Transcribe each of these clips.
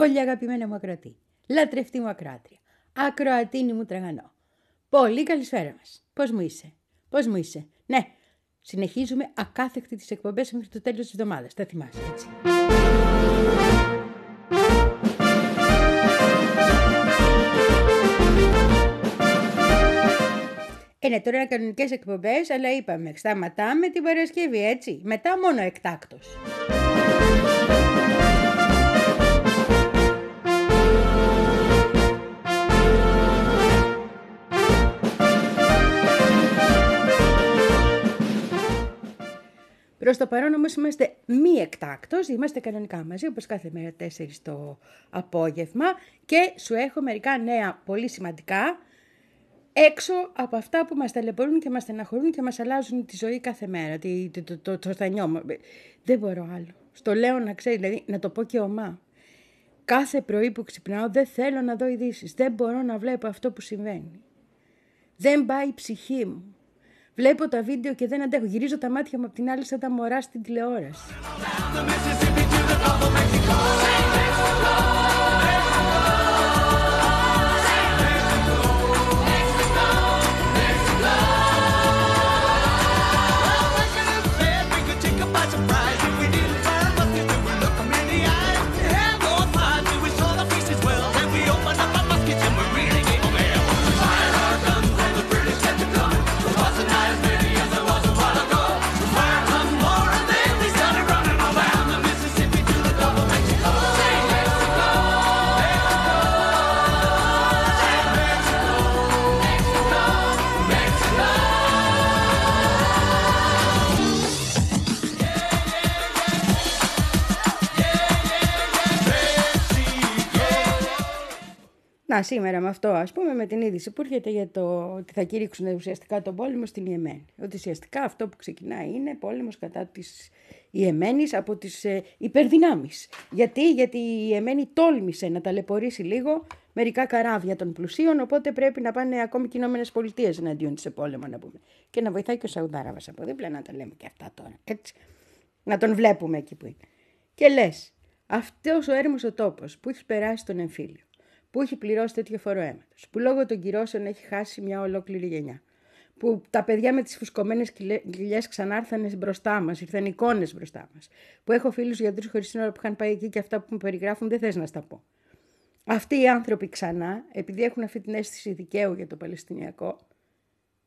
Πολύ αγαπημένα μου ακροατή. Λατρευτή μου ακροάτρια. Ακροατίνη μου τραγανό. Πολύ καλησπέρα μας. Πώς μου είσαι; Πώς μου είσαι; Ναι, συνεχίζουμε ακάθεκτη τις εκπομπές μέχρι το τέλος της εβδομάδας. Τα θυμάσαι έτσι. Είναι τώρα κανονικές εκπομπές, αλλά είπαμε, σταματάμε την Παρασκευή, έτσι. Μετά μόνο εκτάκτος. Προς το παρόν όμως είμαστε μη εκτάκτος, είμαστε κανονικά μαζί όπως κάθε μέρα 4 το απόγευμα και σου έχω μερικά νέα πολύ σημαντικά έξω από αυτά που μας ταλαιπωρούν και μας στεναχωρούν και μας αλλάζουν τη ζωή κάθε μέρα, το, το, το, το, το Δεν μπορώ άλλο. Στο λέω να ξέρει, δηλαδή να το πω και ομά. Κάθε πρωί που ξυπνάω δεν θέλω να δω ειδήσεις. Δεν μπορώ να βλέπω αυτό που συμβαίνει. Δεν πάει η ψυχή μου. Βλέπω τα βίντεο και δεν αντέχω. Γυρίζω τα μάτια μου από την άλλη σαν τα μωρά στην τηλεόραση. Να, σήμερα με αυτό, ας πούμε, με την είδηση που έρχεται για το ότι θα κηρύξουν ουσιαστικά τον πόλεμο στην Ιεμένη. Ότι ουσιαστικά αυτό που ξεκινάει είναι πόλεμος κατά της Ιεμένης από τις ε, υπερδυνάμεις. Γιατί; Γιατί η Ιεμένη τόλμησε να ταλαιπωρήσει λίγο μερικά καράβια των πλουσίων, οπότε πρέπει να πάνε ακόμη και οι Ηνωμένες Πολιτείες εναντίον σε πόλεμο, να πούμε. Και να βοηθάει και ο Σαουδάραβας από δίπλα, να τα λέμε και αυτά τώρα. Έτσι. Να τον βλέπουμε εκεί που είναι. Και λες, αυτός ο έρμος ο τόπος που έχει περάσει τον εμφύλιο, που έχει πληρώσει τέτοιο φόρο αίματος, που λόγω των κυρώσεων έχει χάσει μια ολόκληρη γενιά, που τα παιδιά με τις φουσκωμένες κοιλιές ξανάρθανε μπροστά μας, ήρθαν εικόνες μπροστά μας, που έχω φίλους γιατρούς χωρίς σύνορα που είχαν πάει εκεί και αυτά που μου περιγράφουν δεν θες να στα πω. Αυτοί οι άνθρωποι ξανά, επειδή έχουν αυτή την αίσθηση δικαίου για το Παλαιστινιακό,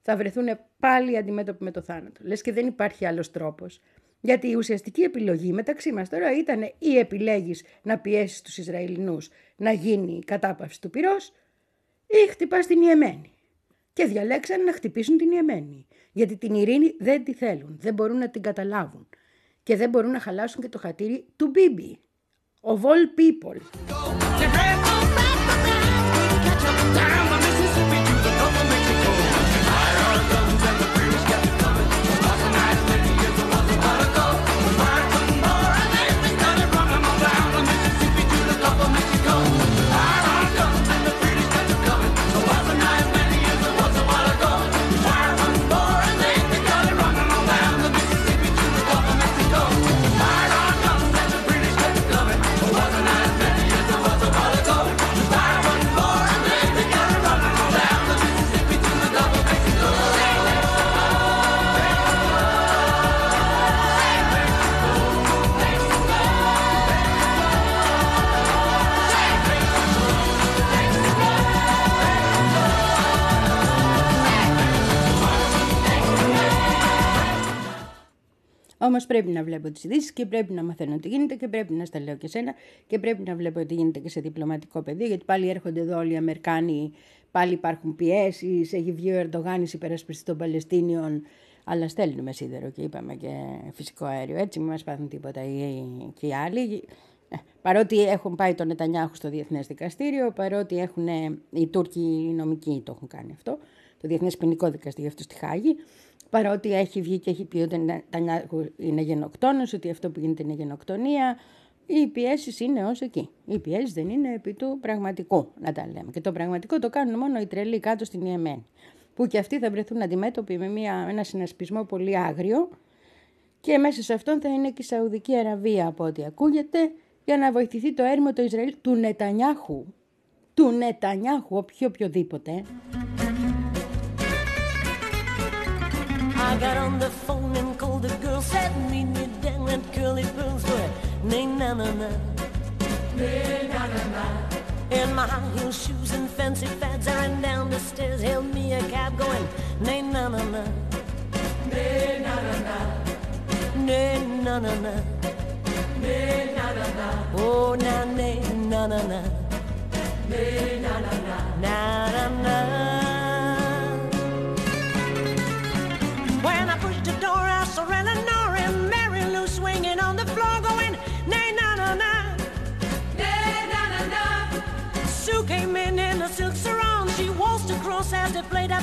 θα βρεθούν πάλι αντιμέτωποι με το θάνατο. Λες και δεν υπάρχει άλλος τρόπος. Γιατί η ουσιαστική επιλογή μεταξύ μας τώρα ήταν ή επιλέγεις να πιέσεις τους Ισραηλινούς να γίνει η κατάπαυση του πυρός ή χτυπάς την Ιεμένη. Και διαλέξαν να χτυπήσουν την Ιεμένη. Γιατί την ειρήνη δεν τη θέλουν, δεν μπορούν να την καταλάβουν. Και δεν μπορούν να χαλάσουν και το χατήρι του Μπίμπι. Of all people. Πρέπει να βλέπω τις ειδήσεις και πρέπει να μαθαίνω τι γίνεται και πρέπει να στα λέω και σένα και πρέπει να βλέπω τι γίνεται και σε διπλωματικό πεδίο. Γιατί πάλι έρχονται εδώ όλοι οι Αμερικάνοι, πάλι υπάρχουν πιέσεις. Έχει βγει ο Ερντογάνη υπερασπιστή των Παλαιστίνιων. Αλλά στέλνουμε σίδερο και είπαμε και φυσικό αέριο. Έτσι, μην μας πάθουν τίποτα και οι άλλοι. Ε, παρότι έχουν πάει τον Νετανιάχου στο Διεθνές Δικαστήριο, παρότι έχουν οι Τούρκοι οι νομικοί το έχουν κάνει αυτό, το Διεθνές Ποινικό Δικαστήριο αυτό στη Χάγη, παρότι έχει βγει και έχει πει ότι είναι γενοκτόνος, ότι αυτό που γίνεται είναι γενοκτονία, οι πιέσεις είναι ως εκεί. Οι πιέσεις δεν είναι επί του πραγματικού, να τα λέμε. Και το πραγματικό το κάνουν μόνο οι τρελοί κάτω στην Ιεμένη. Που και αυτοί θα βρεθούν αντιμέτωποι με μια, ένα συνασπισμό πολύ άγριο και μέσα σε αυτόν θα είναι και η Σαουδική Αραβία από ό,τι ακούγεται για να βοηθηθεί το έρημο το Ισραήλ του Νετανιάχου. Του Νετανιάχου, όποιο οποιοδήποτε. I got on the phone and called the girl, said me down at Curly Pearl's where nay na na na, nay na na na. In my high heel shoes and fancy fads, I ran down the stairs, hailed me a cab going nay na na na, nay na na na, oh, nay na na na. Oh, na na na na na. Na na na. Na na na. When I na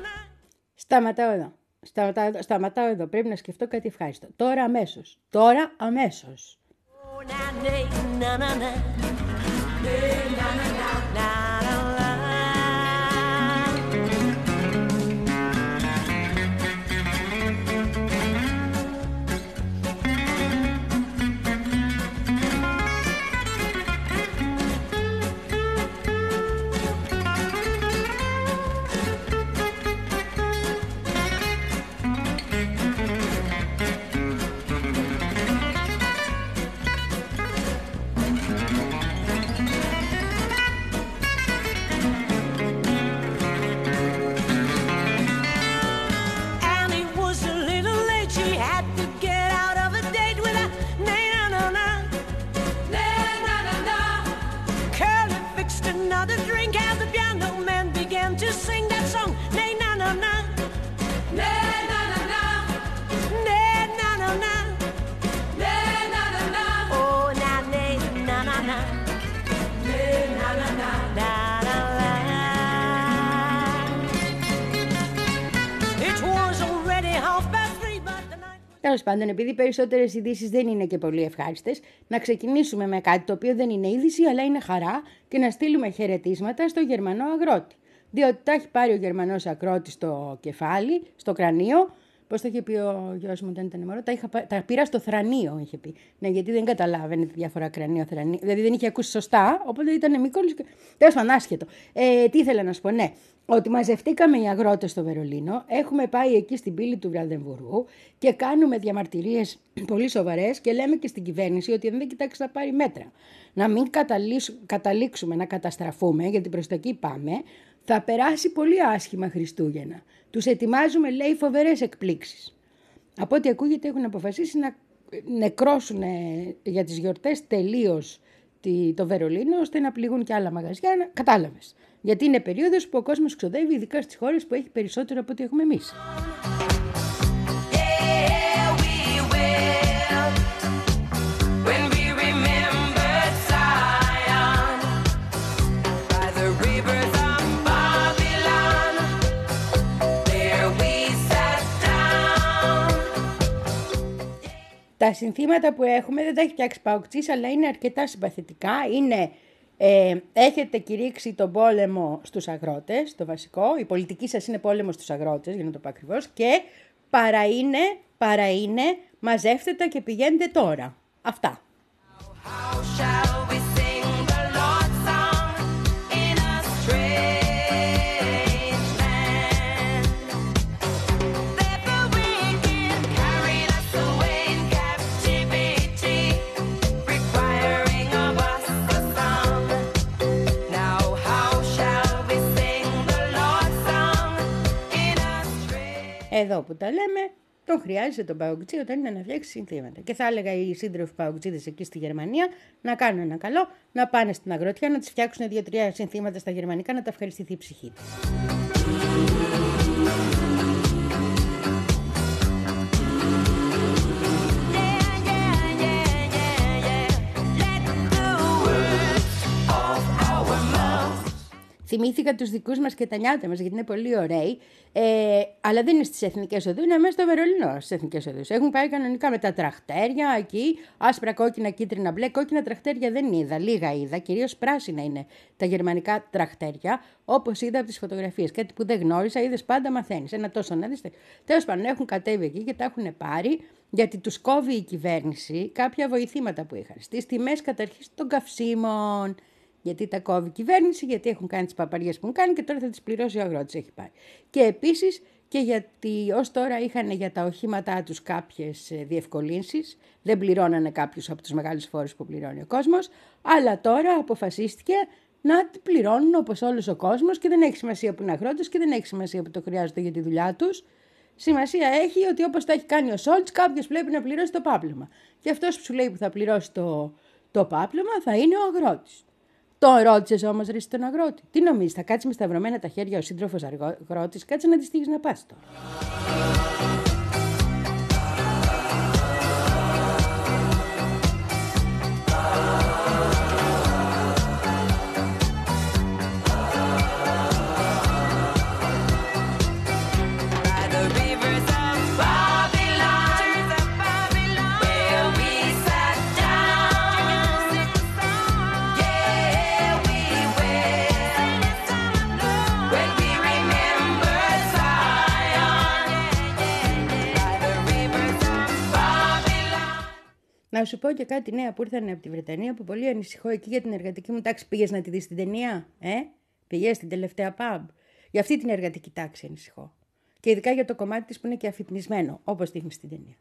na. Σταματάω εδώ. Σταματάω, σταματάω εδώ. Πρέπει να σκεφτώ κάτι ευχάριστο. Τώρα αμέσως. Τώρα αμέσως. another drink out. Τέλος πάντων, επειδή περισσότερες ειδήσεις δεν είναι και πολύ ευχάριστες, να ξεκινήσουμε με κάτι το οποίο δεν είναι είδηση, αλλά είναι χαρά και να στείλουμε χαιρετίσματα στο Γερμανό αγρότη. Διότι τα έχει πάρει ο Γερμανός αγρότης στο κεφάλι, στο κρανίο. Πώς το είχε πει ο γιος μου όταν ήταν μωρό, τα, είχα, τα πήρα στο θρανίο, είχε πει. Ναι, γιατί δεν καταλάβαινε τη διαφορά κρανίο-θρανίο. Δηλαδή δεν είχε ακούσει σωστά, οπότε ήταν μικρός. Τέλος πάντων, άσχετο. Ε, τι ήθελα να σου πω, ναι ότι μαζευτήκαμε οι αγρότες στο Βερολίνο, έχουμε πάει εκεί στην πύλη του Βραδεμβουργού και κάνουμε διαμαρτυρίες πολύ σοβαρές και λέμε και στην κυβέρνηση ότι αν δεν κοιτάξεις να πάρει μέτρα, να μην καταλήξουμε να καταστραφούμε, γιατί προς τα εκεί πάμε, θα περάσει πολύ άσχημα Χριστούγεννα. Τους ετοιμάζουμε, λέει, φοβερές εκπλήξεις. Από ό,τι ακούγεται έχουν αποφασίσει να νεκρώσουν για τις γιορτές τελείως το Βερολίνο, ώστε να πληγούν και άλλα μαγαζιά. Κατάλαβες. Γιατί είναι περίοδος που ο κόσμος ξοδεύει, ειδικά στις χώρες που έχει περισσότερο από ό,τι έχουμε εμείς. Τα συνθήματα που έχουμε δεν τα έχει φτιάξει παουκτής, αλλά είναι αρκετά συμπαθητικά. Είναι ε, έχετε κηρύξει τον πόλεμο στους αγρότες, το βασικό. Η πολιτική σας είναι πόλεμο στους αγρότες, για να το πω ακριβώς. Και παρά είναι, παρά είναι, μαζεύτε τα και πηγαίνετε τώρα. Αυτά. Εδώ που τα λέμε, τον χρειάζεται τον παγκουτζή όταν είναι να φτιάξει συνθήματα. Και θα έλεγα οι σύντροφοι παγκουτζίδε εκεί στη Γερμανία να κάνουν ένα καλό, να πάνε στην αγροτιά, να τη φτιάξουν δύο-τρία συνθήματα στα γερμανικά, να τα ευχαριστηθεί η ψυχή τους. Θυμήθηκα τους δικούς μας και τα νιάτα μας, γιατί είναι πολύ ωραίοι. Ε, αλλά δεν είναι στις εθνικές οδούς, είναι μέσα στο Βερολίνο στις εθνικές οδούς. Έχουν πάει κανονικά με τα τραχτέρια εκεί, άσπρα, κόκκινα, κίτρινα, μπλε. Κόκκινα τραχτέρια δεν είδα, λίγα είδα. Κυρίως πράσινα είναι τα γερμανικά τραχτέρια, όπως είδα από τις φωτογραφίες. Κάτι που δεν γνώρισα, είδες πάντα μαθαίνεις. Ένα τόσο να δεις. Τέλος πάντων, έχουν κατέβει εκεί και τα έχουν πάρει γιατί τους κόβει η κυβέρνηση κάποια βοηθήματα που είχαν. Στις τιμές καταρχήν των καυσίμων, γιατί τα κόβει η κυβέρνηση, γιατί έχουν κάνει τις παπαριές που έχουν κάνει και τώρα θα τις πληρώσει ο αγρότης, έχει πάει. Και επίσης και γιατί ως τώρα είχαν για τα οχήματά τους κάποιες ε, διευκολύνσεις, δεν πληρώνανε κάποιους από τους μεγάλους φόρους που πληρώνει ο κόσμος, αλλά τώρα αποφασίστηκε να πληρώνουν όπως όλος ο κόσμος και δεν έχει σημασία που είναι αγρότες και δεν έχει σημασία που το χρειάζονται για τη δουλειά τους. Σημασία έχει ότι όπως το έχει κάνει ο Σόλτς κάποιος πρέπει να πληρώσει το πάπλωμα. Και αυτός που σου λέει που θα πληρώσει το, το πάπλωμα θα είναι ο αγρότης. Το ρώτησες όμως ρε τον αγρότη. Τι νομίζεις, θα κάτσεις με σταυρωμένα τα χέρια ο σύντροφος αγρότης, κάτσε να τη στείλεις να πας τώρα. Να σου πω και κάτι νέα που ήρθαν από τη Βρετανία που πολύ ανησυχώ εκεί για την εργατική μου τάξη. Πήγες να τη δεις την ταινία, ε; Πήγες στην τελευταία pub. Για αυτή την εργατική τάξη ανησυχώ. Και ειδικά για το κομμάτι της που είναι και αφυπνισμένο, όπως δείχνει στην ταινία.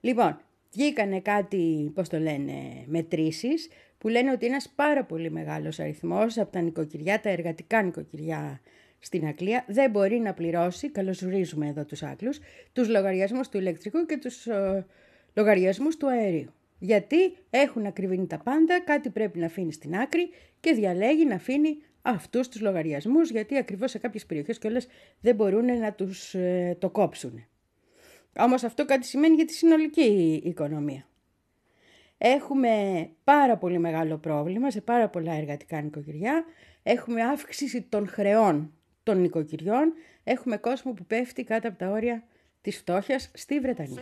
Λοιπόν, βγήκανε κάτι, πώς το λένε, μετρήσεις που λένε ότι ένας πάρα πολύ μεγάλος αριθμός από τα νοικοκυριά, τα εργατικά νοικοκυριά στην Αγγλία δεν μπορεί να πληρώσει, καλωσορίζουμε εδώ τους Άγγλους, τους λογαριασμούς του ηλεκτρικού και τους ε, λογαριασμούς του αερίου. Γιατί έχουν ακριβήνει τα πάντα, κάτι πρέπει να αφήνει στην άκρη και διαλέγει να αφήνει αυτούς τους λογαριασμούς, γιατί ακριβώς σε κάποιες περιοχές κιόλας δεν μπορούν να τους ε, το κόψουν. Όμως αυτό κάτι σημαίνει για τη συνολική οικονομία. Έχουμε πάρα πολύ μεγάλο πρόβλημα σε πάρα πολλά εργατικά νοικοκυριά. Έχουμε αύξηση των χρεών των νοικοκυριών. Έχουμε κόσμο που πέφτει κάτω από τα όρια της φτώχειας στη Βρετανία.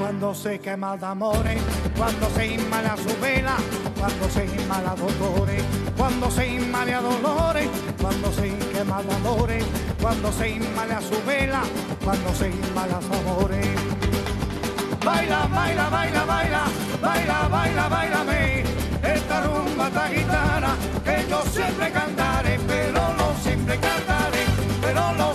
Cuando se quema d'amore, quando se immala su vela, quando se immala dolore, quando se immala dolore, quando se quema d'amore, quando se immala su vela, quando se immala su amore. Baila, baila, baila, baila, baila, baila, baila me, esta rumba esta gitana que yo siempre cantaré, pero no siempre cantaré, pero no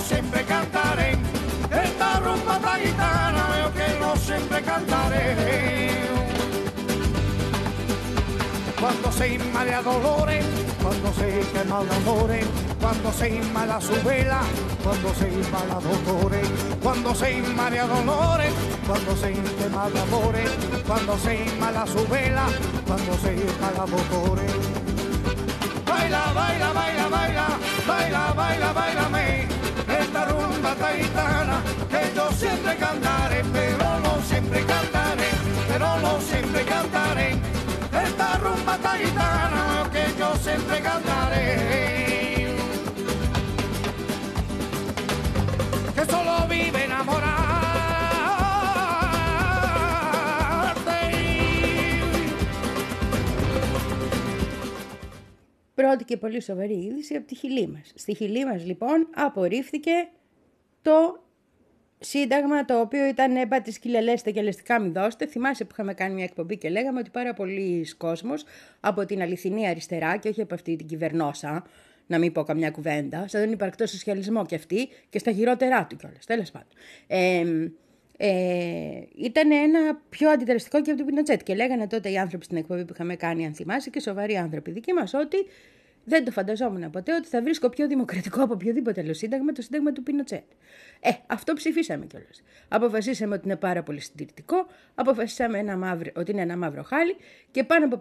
Cuando se inmala dolores, cuando se quema el amores, cuando se inmala su vela, cuando se inmala dolores, cuando se inmala dolores, cuando se quema el amores, cuando se inmala su vela, cuando se inmala dolores. Baila, baila, baila, baila, baila, baila, baila, me esta rumba taitana que yo siempre cantaré, pero no siempre cantaré, pero no siempre cantaré. Esta rumba taitana que yo siempre cantaré. Que solo vive enamorado. Πρώτη και πολύ σοβαρή είδηση από τη Χιλή μας. Στη Χιλή μας λοιπόν απορρίφθηκε το σύνταγμα το οποίο ήταν έμπα τη κυλελέστε και λεστικά μη δώστε. Θυμάσαι που είχαμε κάνει μια εκπομπή και λέγαμε ότι πάρα πολλοί κόσμος από την αληθινή αριστερά και όχι από αυτή την κυβερνόσα, να μην πω καμιά κουβέντα, σαν τον υπαρκτό σοσιαλισμό και αυτή και στα χειρότερά του κιόλας. Τέλος πάντων. Ε, ε, ήταν ένα πιο αντιδραστικό και από την Πινοτσέτ. Και λέγανε τότε οι άνθρωποι στην εκπομπή που είχαμε κάνει, αν θυμάσαι, και σοβαροί άνθρωποι δικοί μας, ότι δεν το φανταζόμουν ποτέ ότι θα βρίσκω πιο δημοκρατικό από οποιοδήποτε άλλο σύνταγμα το σύνταγμα του Πινοτσέτ. Ε, αυτό ψηφίσαμε κιόλας. Αποφασίσαμε ότι είναι πάρα πολύ συντηρητικό, αποφασίσαμε ένα μαύρο, ότι είναι ένα μαύρο χάλι και πάνω από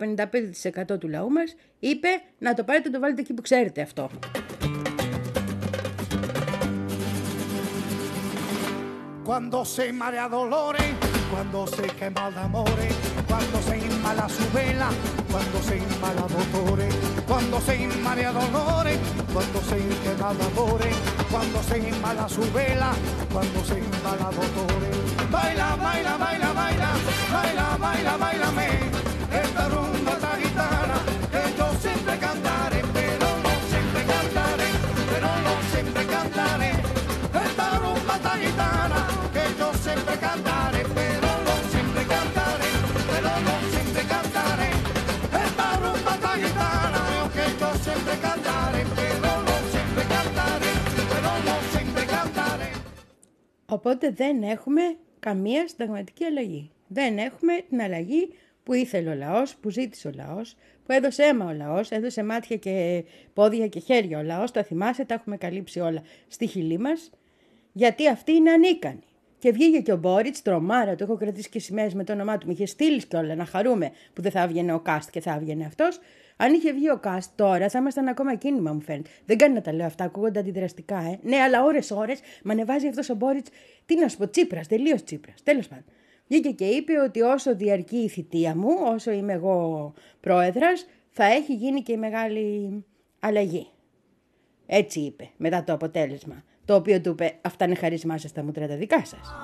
55% του λαού μας είπε να το πάρετε το βάλετε εκεί που ξέρετε αυτό. Cuando se marea dolores, cuando se quema el amore, cuando se inmala su vela, cuando se inmala dolores, cuando se inmala dolores, cuando se quema el amore, cuando se inmala su vela, cuando se inmala dolores. Baila, baila, baila, baila, baila, baila, baila, Οπότε δεν έχουμε καμία συνταγματική αλλαγή. Δεν έχουμε την αλλαγή που ήθελε ο λαός, που ζήτησε ο λαός, που έδωσε αίμα ο λαός, έδωσε μάτια και πόδια και χέρια ο λαός, τα θυμάσαι, τα έχουμε καλύψει όλα στη χειλή μας, γιατί αυτοί είναι ανίκανοι. Και βγήκε και ο Μπόριτς, τρομάρα, το έχω κρατήσει και σημαίες με το όνομά του. Με είχε στείλει κιόλα να χαρούμε που δεν θα έβγαινε ο Κάστ και θα έβγαινε αυτός. Αν είχε βγει ο Κάστ τώρα, θα ήμασταν ακόμα κίνημα, μου φαίνεται. Δεν κάνει να τα λέω αυτά, ακούγονται αντιδραστικά, ε. Ναι, αλλά ώρε-ώρε με ανεβάζει αυτός ο Μπόριτς. Τι να σου πω, Τσίπρας, τελείως Τσίπρας. Τέλος πάντων. Βγήκε και είπε ότι όσο διαρκεί η θητεία μου, όσο είμαι εγώ πρόεδρας, θα έχει γίνει και η μεγάλη αλλαγή. Έτσι είπε μετά το αποτέλεσμα, το οποίο του είπε αυτά είναι χαρισμά σας τα μούτρα τα δικά σας.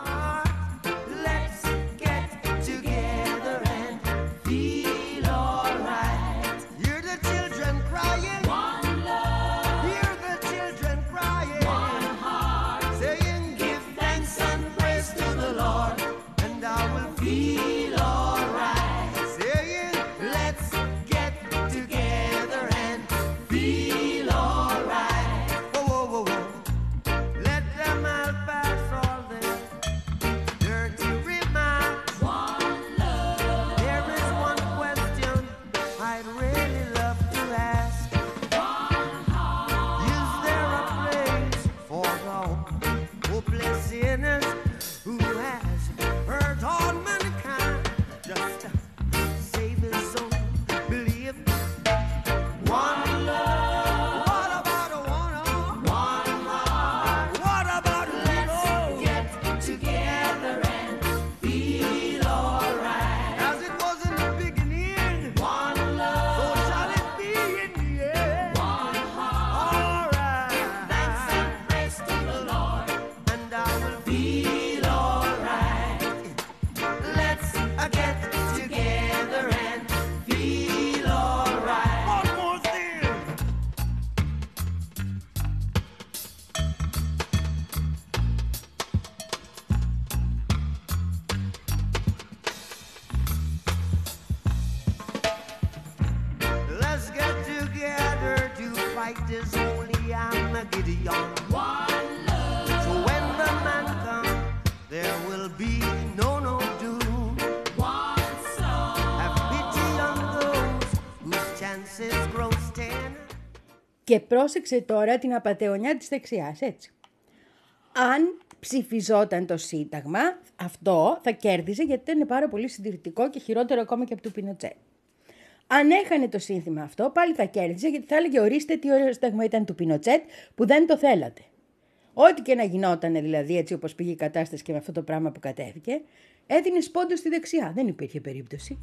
Και πρόσεξε τώρα την απαταιωνιά της δεξιάς, έτσι. Αν ψηφιζόταν το Σύνταγμα, αυτό θα κέρδιζε γιατί είναι πάρα πολύ συντηρητικό και χειρότερο ακόμα και από του Πινοτσέ. Αν έχανε το σύνθημα αυτό, πάλι θα κέρδιζε γιατί θα έλεγε ορίστε τι ωραίο σύνταγμα ήταν του Πινοτσέτ που δεν το θέλατε. Ό,τι και να γινόταν δηλαδή έτσι όπως πήγε η κατάσταση και με αυτό το πράγμα που κατέβηκε, έδινε σπόντο στη δεξιά. Δεν υπήρχε περίπτωση.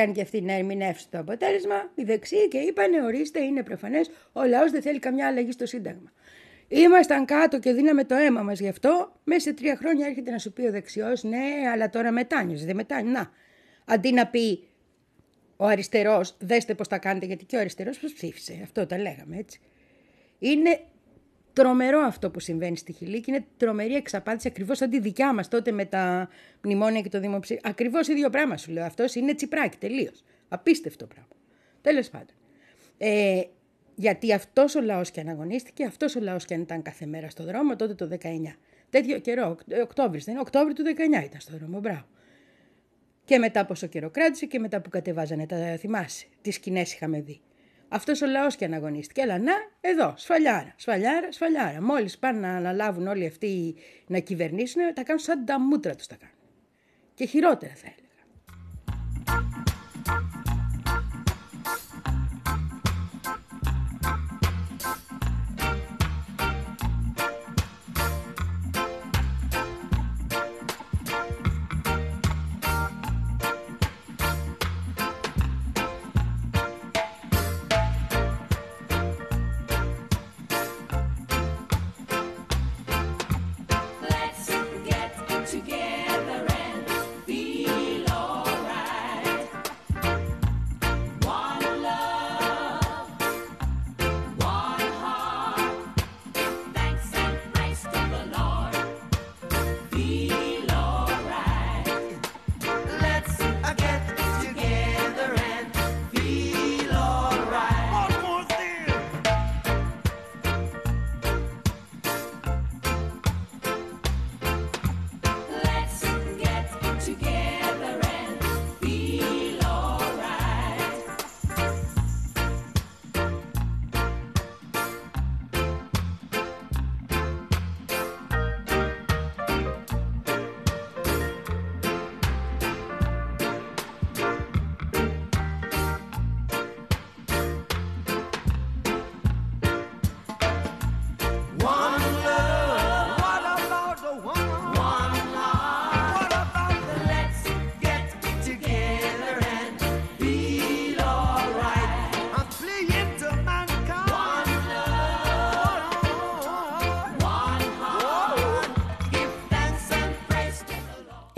Βγήκαν και αυτοί να ερμηνεύσουν το αποτέλεσμα, οι δεξιοί και είπαν ορίστε είναι προφανές, ο λαός δεν θέλει καμιά αλλαγή στο Σύνταγμα. Ήμασταν κάτω και δίναμε το αίμα μας γι' αυτό. Μέσα σε τρία χρόνια έρχεται να σου πει ο δεξιός, ναι, αλλά τώρα μετάνιωσε, δεν μετάνιωσε. Να. Αντί να πει ο αριστερός, δέστε πώς τα κάνετε, γιατί και ο αριστερός πώς ψήφισε. Αυτό τα λέγαμε έτσι. Είναι τρομερό αυτό που συμβαίνει στη Χιλή και είναι τρομερή εξαπάτηση ακριβώς σαν τη δικιά μας τότε με τα μνημόνια και το δημοψήφισμα. Ακριβώς ίδιο πράγμα σου λέω. Αυτός είναι τσιπράκι τελείως. Απίστευτο πράγμα. Τέλος πάντων. Ε, Γιατί αυτός ο λαός και αναγωνίστηκε, αυτός ο λαός και αν ήταν κάθε μέρα στο δρόμο τότε το 19. Τέτοιο καιρό, Οκτώβρης δεν είναι, Οκτώβρη του 19 ήταν στο δρόμο, μπράβο. Και μετά πόσο καιρό κράτησε και μετά που κατεβάζανε, τα θυμάσαι. Τις σκηνές είχαμε δει. Αυτός ο λαός και αναγωνίστηκε. Αλλά να, εδώ, σφαλιάρα, σφαλιάρα, σφαλιάρα. Μόλις πάνε να αναλάβουν όλοι αυτοί να κυβερνήσουν, τα κάνουν σαν τα μούτρα τους τα κάνουν. Και χειρότερα θα έλεγα.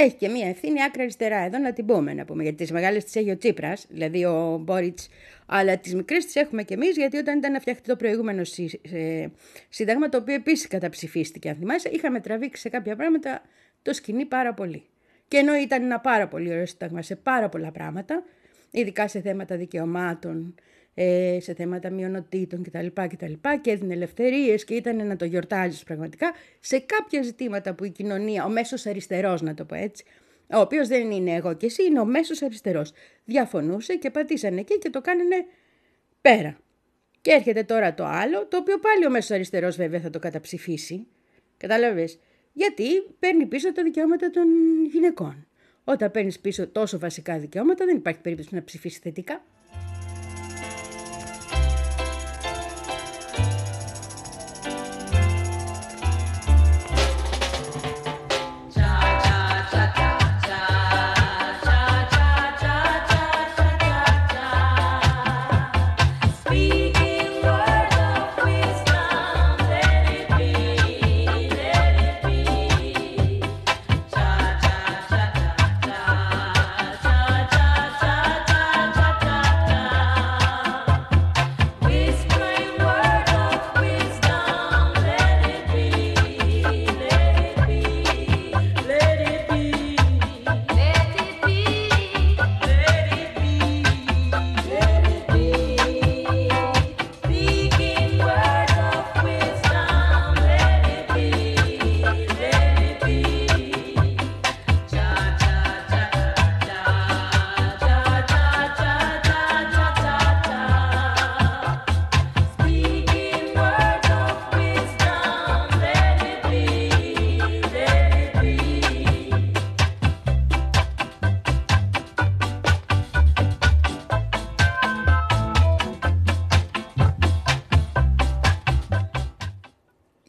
Έχει και μία ευθύνη άκρα αριστερά εδώ να την πούμε να πούμε. Γιατί τις μεγάλες τις έχει ο Τσίπρας, δηλαδή ο Μπόριτς, αλλά τις μικρές τις έχουμε κι εμείς, γιατί όταν ήταν να φτιαχτεί το προηγούμενο σύνταγμα, το οποίο επίσης καταψηφίστηκε, αν θυμάσαι, είχαμε τραβήξει σε κάποια πράγματα το σκηνή πάρα πολύ. Και ενώ ήταν ένα πάρα πολύ ωραίο σύνταγμα σε πάρα πολλά πράγματα, ειδικά σε θέματα δικαιωμάτων, ε, σε θέματα μειονοτήτων κτλ. κτλ και έδινε ελευθερίες και ήταν να το γιορτάζεις πραγματικά σε κάποια ζητήματα που η κοινωνία, ο μέσος αριστερός, να το πω έτσι, ο οποίος δεν είναι εγώ και εσύ, είναι ο μέσος αριστερός. Διαφωνούσε και πατήσανε εκεί και το κάνανε πέρα. Και έρχεται τώρα το άλλο, το οποίο πάλι ο μέσος αριστερός βέβαια θα το καταψηφίσει. Κατάλαβε. Γιατί παίρνει πίσω τα δικαιώματα των γυναικών. Όταν παίρνεις πίσω τόσο βασικά δικαιώματα, δεν υπάρχει περίπτωση να ψηφίσεις θετικά.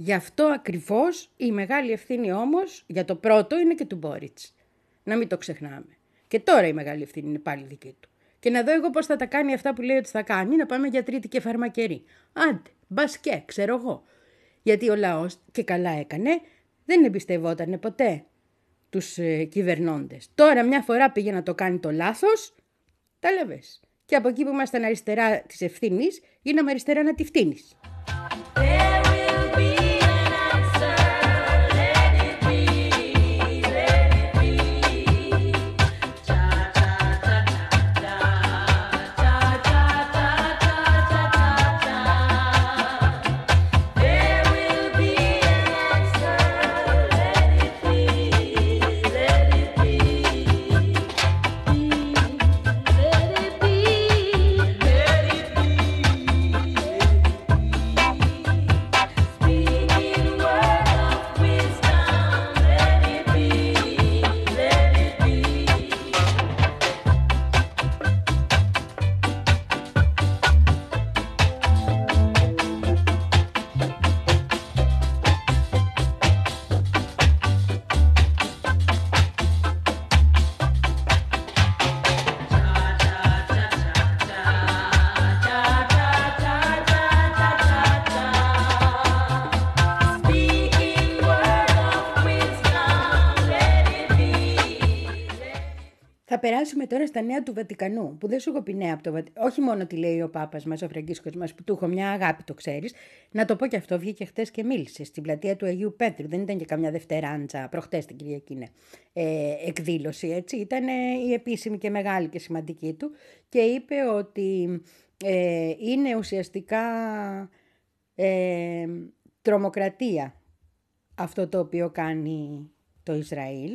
Γι' αυτό ακριβώς η μεγάλη ευθύνη όμως για το πρώτο είναι και του Μπόριτς. Να μην το ξεχνάμε. Και τώρα η μεγάλη ευθύνη είναι πάλι δική του. Και να δω εγώ πώς θα τα κάνει αυτά που λέει ότι θα κάνει, να πάμε για τρίτη και φαρμακερή. Άντε, μπασκέ, ξέρω εγώ. Γιατί ο λαός, και καλά έκανε, δεν εμπιστευόταν ποτέ τους ε, κυβερνώντες. Τώρα μια φορά πήγε να το κάνει το λάθος, τα λεβες. Και από εκεί που ήμασταν αριστερά της ευθύνης, γίναμε αριστερά να τη φτύνεις. Θα περάσουμε τώρα στα νέα του Βατικανού, που δεν σου έχω πει νέα από το Βατικανό. Όχι μόνο τι λέει ο Πάπας μας, ο Φραγκίσκος μας, που του έχω μια αγάπη, το ξέρεις. Να το πω και αυτό, βγήκε χτες και μίλησε στην πλατεία του Αγίου Πέτρου. Δεν ήταν και καμιά Δευτεράντζα, προχτές την Κυριακή είναι, ε, εκδήλωση, έτσι. Ήταν ε, η επίσημη και μεγάλη και σημαντική του και είπε ότι ε, είναι ουσιαστικά ε, τρομοκρατία αυτό το οποίο κάνει το Ισραήλ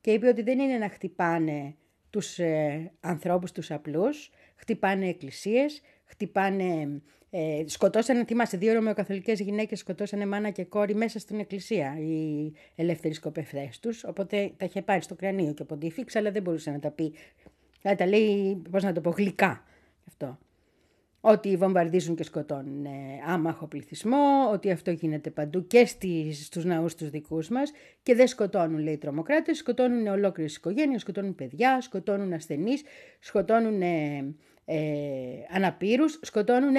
και είπε ότι δεν είναι να χτυπάνε τους ε, ανθρώπους τους απλούς, χτυπάνε εκκλησίες, χτυπάνε, ε, σκοτώσανε, θυμάσαι, δύο ρωμαιοκαθολικές γυναίκες σκοτώσανε μάνα και κόρη μέσα στην εκκλησία, οι ελεύθεροι σκοπευθές τους, οπότε τα είχε πάρει στο κρανίο και ο Ποντίφιξ, αλλά δεν μπορούσε να τα πει, θα τα λέει, πώς να το πω, γλυκά αυτό ότι βομβαρδίζουν και σκοτώνουν ε, άμαχο πληθυσμό, ότι αυτό γίνεται παντού και στις, στους ναούς τους δικούς μας και δεν σκοτώνουν λέει οι τρομοκράτες, σκοτώνουν ολόκληρες οικογένειες, σκοτώνουν παιδιά, σκοτώνουν ασθενείς, σκοτώνουν ε, ε, αναπήρους, σκοτώνουν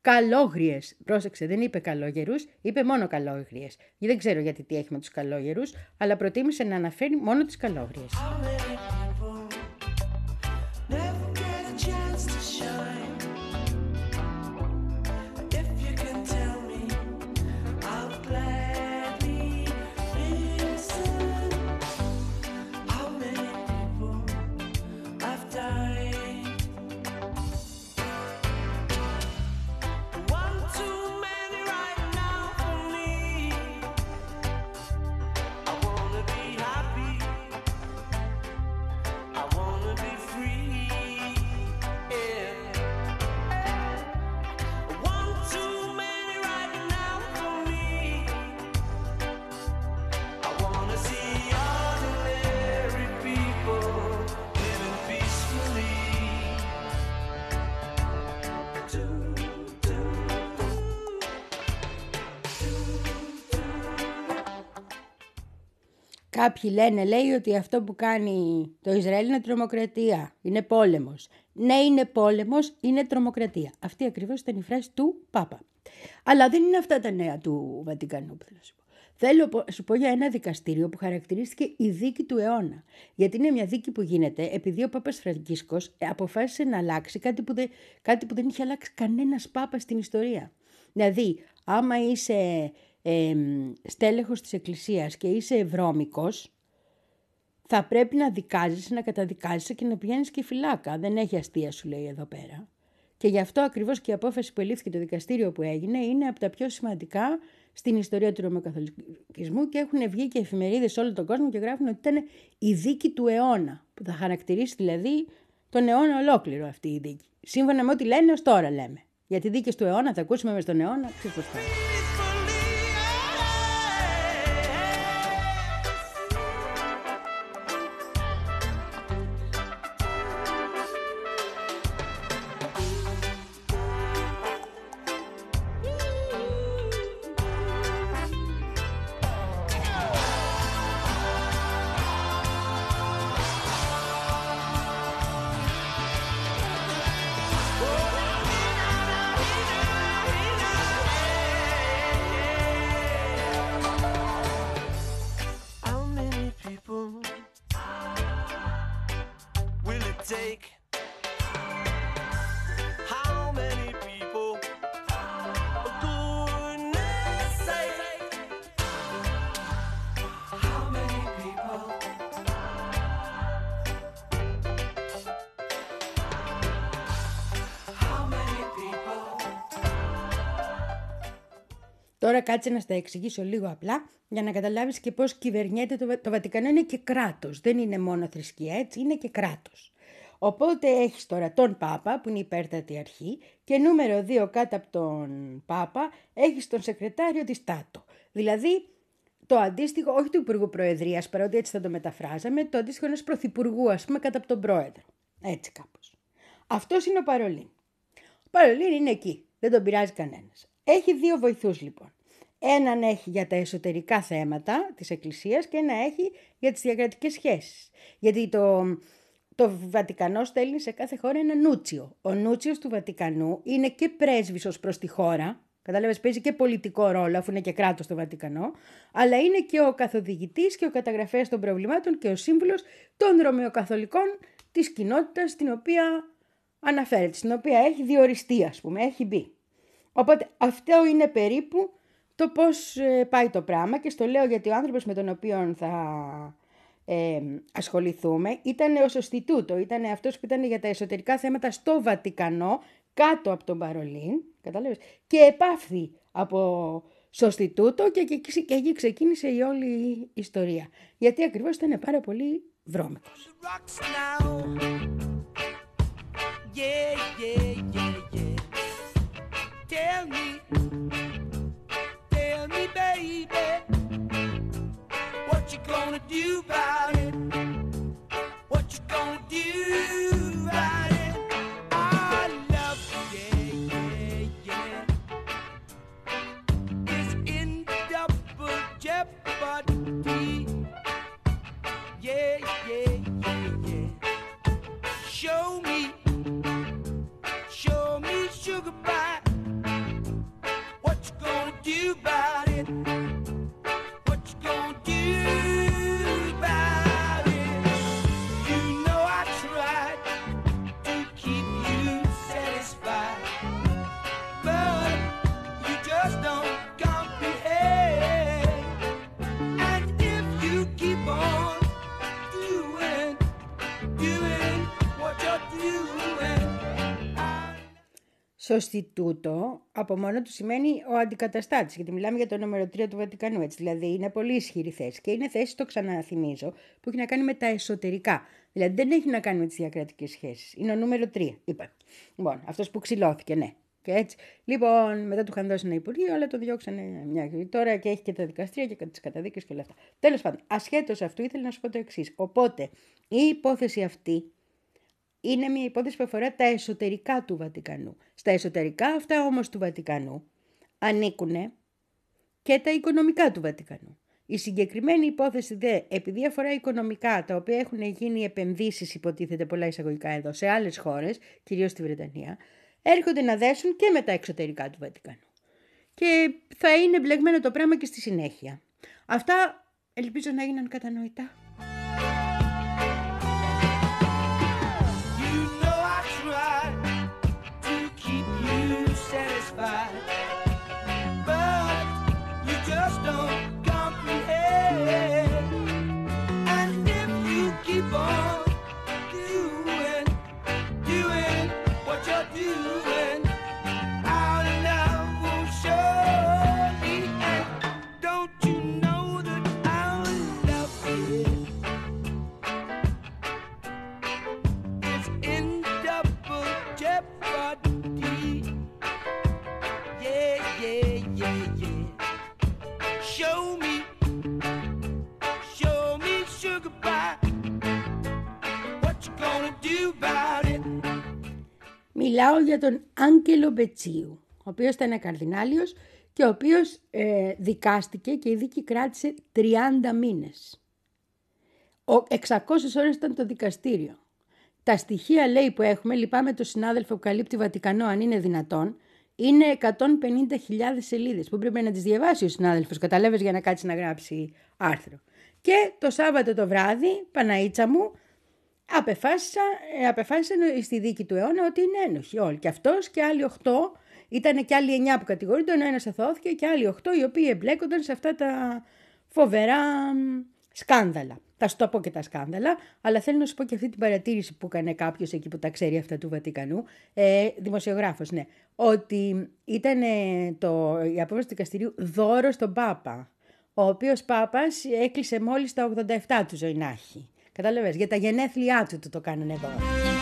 καλόγριες. Πρόσεξε, δεν είπε καλόγερους, είπε μόνο καλόγριες. Δεν ξέρω γιατί τι έχει με τους καλόγερους, αλλά προτίμησε να αναφέρει μόνο τις καλόγριες. Κάποιοι λένε, λέει, ότι αυτό που κάνει το Ισραήλ είναι τρομοκρατία, είναι πόλεμος. Ναι, είναι πόλεμος, είναι τρομοκρατία. Αυτή ακριβώς ήταν η φράση του Πάπα. Αλλά δεν είναι αυτά τα νέα του Βατικανού που θέλω να σου πω. Θέλω να σου πω για ένα δικαστήριο που χαρακτηρίστηκε η δίκη του αιώνα. Γιατί είναι μια δίκη που γίνεται επειδή ο Πάπας Φραγκίσκος αποφάσισε να αλλάξει κάτι που δεν, κάτι που δεν είχε αλλάξει κανένας Πάπας στην ιστορία. Δηλαδή, άμα είσαι ε, στέλεχος της Εκκλησίας και είσαι ευρώμικος, θα πρέπει να δικάζεσαι, να καταδικάζεσαι και να πηγαίνεις και φυλάκα. Δεν έχει αστεία σου λέει εδώ πέρα. Και γι' αυτό ακριβώς και η απόφαση που ελήφθηκε το δικαστήριο που έγινε είναι από τα πιο σημαντικά στην ιστορία του Ρωμαιοκαθολικισμού και έχουν βγει και εφημερίδες σε όλο τον κόσμο και γράφουν ότι ήταν η δίκη του αιώνα, που θα χαρακτηρίσει δηλαδή τον αιώνα ολόκληρο αυτή η δίκη. Σύμφωνα με ό,τι λένε ως τώρα λέμε. Γιατί δίκες του αιώνα θα ακούσουμε μες στον αιώνα, ξέρεις Τώρα κάτσε να στα εξηγήσω λίγο απλά για να καταλάβεις και πώς κυβερνιέται το, το Βατικανό είναι και κράτος. Δεν είναι μόνο θρησκεία έτσι, είναι και κράτος. Οπότε έχεις τώρα τον Πάπα που είναι υπέρτατη αρχή και νούμερο δύο κάτω από τον Πάπα έχεις τον Σεκρετάριο της ΤΑΤΟ. Δηλαδή το αντίστοιχο, όχι του Υπουργού Προεδρίας, παρότι έτσι θα το μεταφράζαμε, το αντίστοιχο ενός Πρωθυπουργού, ας πούμε, κατά από τον Πρόεδρο. Έτσι κάπως. Αυτός είναι ο Παρολίν. Ο Παρολίν είναι εκεί. Δεν τον πειράζει κανένας. Έχει δύο βοηθούς λοιπόν. Έναν έχει για τα εσωτερικά θέματα της Εκκλησίας και ένα έχει για τις διακρατικές σχέσεις. Γιατί το, το Βατικανό στέλνει σε κάθε χώρα ένα νούτσιο. Ο νούτσιος του Βατικανού είναι και πρέσβης ως προς τη χώρα, Κατάλαβες, παίζει και πολιτικό ρόλο, αφού είναι και κράτος στο Βατικανό, αλλά είναι και ο καθοδηγητής και ο καταγραφέας των προβλημάτων και ο σύμβουλος των Ρωμαιοκαθολικών της κοινότητας στην οποία αναφέρεται, στην οποία έχει διοριστεί, ας πούμε, έχει μπει. Οπότε αυτό είναι περίπου το πώς ε, πάει το πράγμα και στο λέω γιατί ο άνθρωπος με τον οποίο θα ε, ασχοληθούμε ήταν ο Σωστιτούτο, ήταν αυτός που ήταν για τα εσωτερικά θέματα στο Βατικανό, κάτω από τον Παρολίν, κατάλαβες, και επάφθη από Σωστιτούτο και, και, και εκεί ξεκίνησε η όλη η ιστορία. Γιατί ακριβώς ήταν πάρα πολύ βρώμικος. Tell me, tell me, baby, what you gonna do about it? What you gonna do? Σωστιτούτο από μόνο του σημαίνει ο αντικαταστάτης, γιατί μιλάμε για το νούμερο 3 του Βατικανού, έτσι. Δηλαδή είναι πολύ ισχυρή θέση. Και είναι θέση, το ξαναθυμίζω, που έχει να κάνει με τα εσωτερικά. Δηλαδή δεν έχει να κάνει με τις διακρατικές σχέσεις. Είναι ο νούμερο 3, είπα. Λοιπόν, αυτός που ξυλώθηκε, ναι. Και έτσι. Λοιπόν, μετά του είχαν δώσει ένα υπουργείο, αλλά το διώξανε μια. Τώρα και έχει και τα δικαστήρια και τις καταδίκες και όλα αυτά. Τέλος πάντων, ασχέτως αυτού, ήθελα να σου πω το εξής. Οπότε, η υπόθεση αυτή είναι μια υπόθεση που αφορά τα εσωτερικά του Βατικανού. Στα εσωτερικά αυτά όμως του Βατικανού ανήκουν και τα οικονομικά του Βατικανού. Η συγκεκριμένη υπόθεση δε, επειδή αφορά οικονομικά, τα οποία έχουν γίνει επενδύσεις, υποτίθεται πολλά εισαγωγικά εδώ, σε άλλες χώρες, κυρίως στη Βρετανία, έρχονται να δέσουν και με τα εξωτερικά του Βατικανού. Και θα είναι μπλεγμένο το πράγμα και στη συνέχεια. Αυτά ελπίζω να έγιναν κατανοητά. Για τον Άγγελο Μπετσίου, ο οποίος ήταν καρδινάλιος και ο οποίος ε, δικάστηκε και η δίκη κράτησε 30 μήνες. Ο 600 ώρες ήταν το δικαστήριο. Τα στοιχεία λέει που έχουμε, λυπάμαι το συνάδελφο που καλύπτει Βατικανό αν είναι δυνατόν, είναι 150.000 σελίδες που πρέπει να τις διαβάσει ο συνάδελφος, καταλάβες για να κάτσει να γράψει άρθρο. Και το Σάββατο το βράδυ, Παναΐτσα μου, απεφάσισαν ε, στη δίκη του αιώνα ότι είναι ένοχοι όλοι. Και αυτός και άλλοι 8, ήταν και άλλοι 9 που κατηγορούνται, ο ένας αθώθηκε και άλλοι 8 οι οποίοι εμπλέκονταν σε αυτά τα φοβερά σκάνδαλα. Θα σου το πω και τα σκάνδαλα, αλλά θέλω να σου πω και αυτή την παρατήρηση που έκανε κάποιος εκεί που τα ξέρει αυτά του Βατικανού, ε, δημοσιογράφος, ναι, ότι ήταν το, η απόφαση του δικαστηρίου δώρο στον Πάπα, ο οποίος Πάπας έκλεισε μόλις τα 87 του ζωή να έχει. Κατάλαβες, για τα γενέθλιά του το κάνανε εδώ.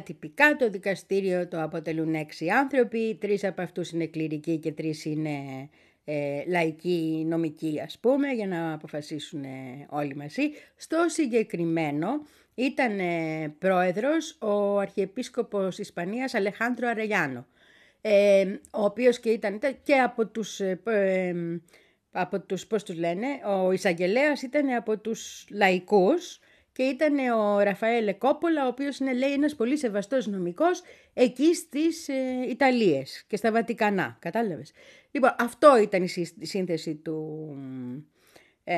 Σε άλλα τυπικά το δικαστήριο το αποτελούν έξι άνθρωποι, τρεις από αυτούς είναι κληρικοί και τρεις είναι ε, λαϊκοί νομικοί ας πούμε για να αποφασίσουν όλοι μαζί. Στο συγκεκριμένο ήταν πρόεδρος ο Αρχιεπίσκοπος Ισπανίας Αλεχάνδρο Αρεγιάνο, ε, ο οποίος και ήταν και από τους, ε, ε, από τους, πώς τους λένε, ο εισαγγελέας ήταν από τους λαϊκούς και ήταν ο Ραφαέλ Κόπολα, ο οποίος είναι λέει ένας πολύ σεβαστός νομικός εκεί στις ε, Ιταλίες και στα Βατικανά, κατάλαβες; Λοιπόν, αυτό ήταν η σύνθεση του ε,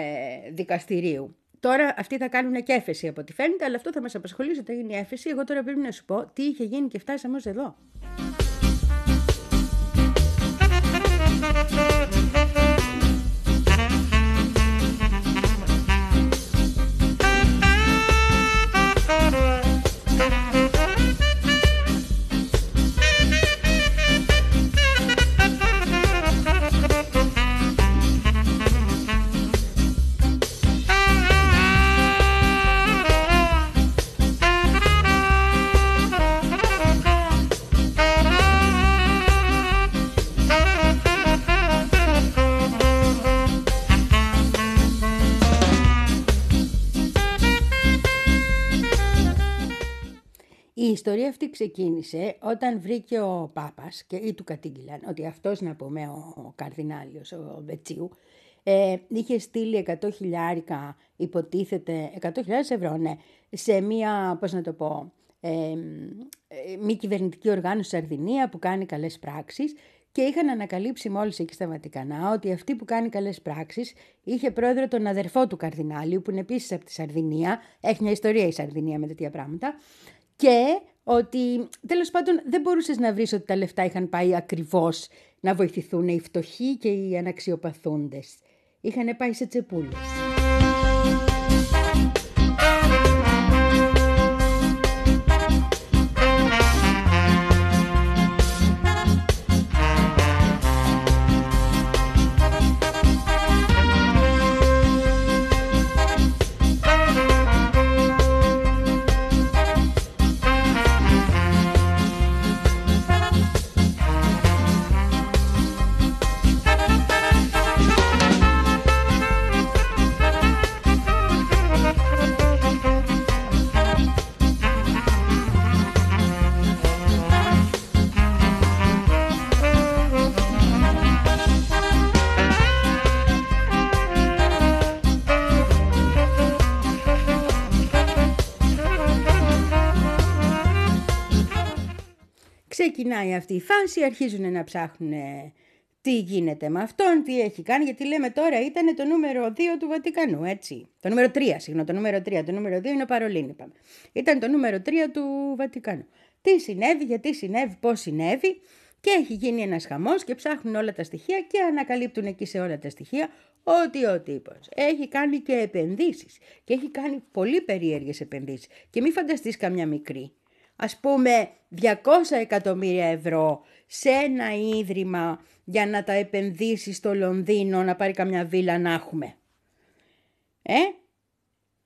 δικαστηρίου. Τώρα αυτοί θα κάνουν και έφεση από ό,τι φαίνεται, αλλά αυτό θα μας απασχολήσει όταν γίνει η έφεση. Εγώ τώρα πρέπει να σου πω τι είχε γίνει και φτάσαμε ως εδώ. Ιστορία αυτή ξεκίνησε όταν βρήκε ο Πάπας και ή του κατήγγυλαν ότι αυτός να πούμε ο, ο Καρδινάλιος, ο Βετσίου, ε, είχε στείλει 100 χιλιάρικα, υποτίθεται, 100 ευρώ, ναι, σε μία, πώς να το πω, ε, ε, μη κυβερνητική οργάνωση Σαρδινία που κάνει καλές πράξεις και είχαν ανακαλύψει μόλις εκεί στα Βατικανά ότι αυτή που κάνει καλές πράξεις είχε πρόεδρο τον αδερφό του Καρδινάλιου που είναι επίσης από τη Σαρδινία, έχει μια ιστορία η Σαρδινία με τέτοια πράγματα και ότι τέλος πάντων δεν μπορούσες να βρεις ότι τα λεφτά είχαν πάει ακριβώς να βοηθηθούν οι φτωχοί και οι αναξιοπαθούντες. Είχαν πάει σε τσεπούλες. Ξεκινάει αυτή η φάση, αρχίζουν να ψάχνουν τι γίνεται με αυτόν, τι έχει κάνει, γιατί λέμε τώρα ήταν το νούμερο 2 του Βατικανού, έτσι. Το νούμερο 3, συγγνώμη, το νούμερο 3. Το νούμερο 2 είναι ο Παρολίνη, είπαμε. Ήταν το νούμερο 3 του Βατικανού. Τι συνέβη, γιατί συνέβη, πώς συνέβη και έχει γίνει ένας χαμός και ψάχνουν όλα τα στοιχεία και ανακαλύπτουν εκεί σε όλα τα στοιχεία ότι ο τύπος έχει κάνει και επενδύσεις και έχει κάνει πολύ περίεργες επενδύσεις και μην φανταστείς καμιά μικρή ας πούμε 200 εκατομμύρια ευρώ σε ένα ίδρυμα για να τα επενδύσει στο Λονδίνο να πάρει καμιά βίλα να έχουμε. Ε,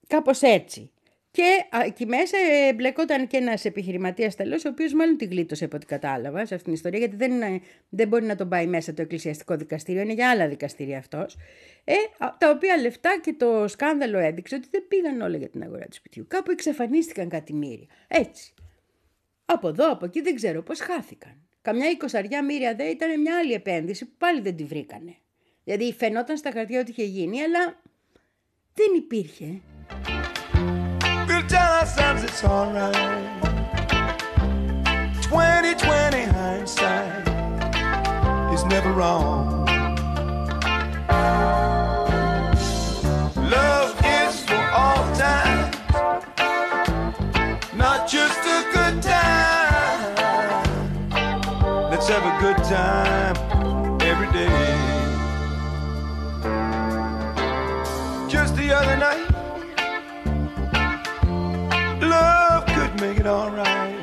κάπως έτσι. Και εκεί μέσα μπλεκόταν και ένας επιχειρηματίας τελώς, ο οποίος μάλλον την γλίτωσε από ό,τι κατάλαβα σε αυτήν την ιστορία, γιατί δεν, δεν μπορεί να τον πάει μέσα το εκκλησιαστικό δικαστήριο, είναι για άλλα δικαστήρια αυτός. Ε, τα οποία λεφτά και το σκάνδαλο έδειξε ότι δεν πήγαν όλα για την αγορά του σπιτιού. Κάπου εξαφανίστηκαν κάτι μύρια. Έτσι. Από εδώ, από εκεί δεν ξέρω πώς χάθηκαν. Καμιά εικοσαριά μοίρια δε ήταν μια άλλη επένδυση που πάλι δεν τη βρήκανε. Δηλαδή φαινόταν στα χαρτιά ότι είχε γίνει, αλλά δεν υπήρχε. We'll tell ourselves it's alright. 2020 hindsight is never wrong. Alright.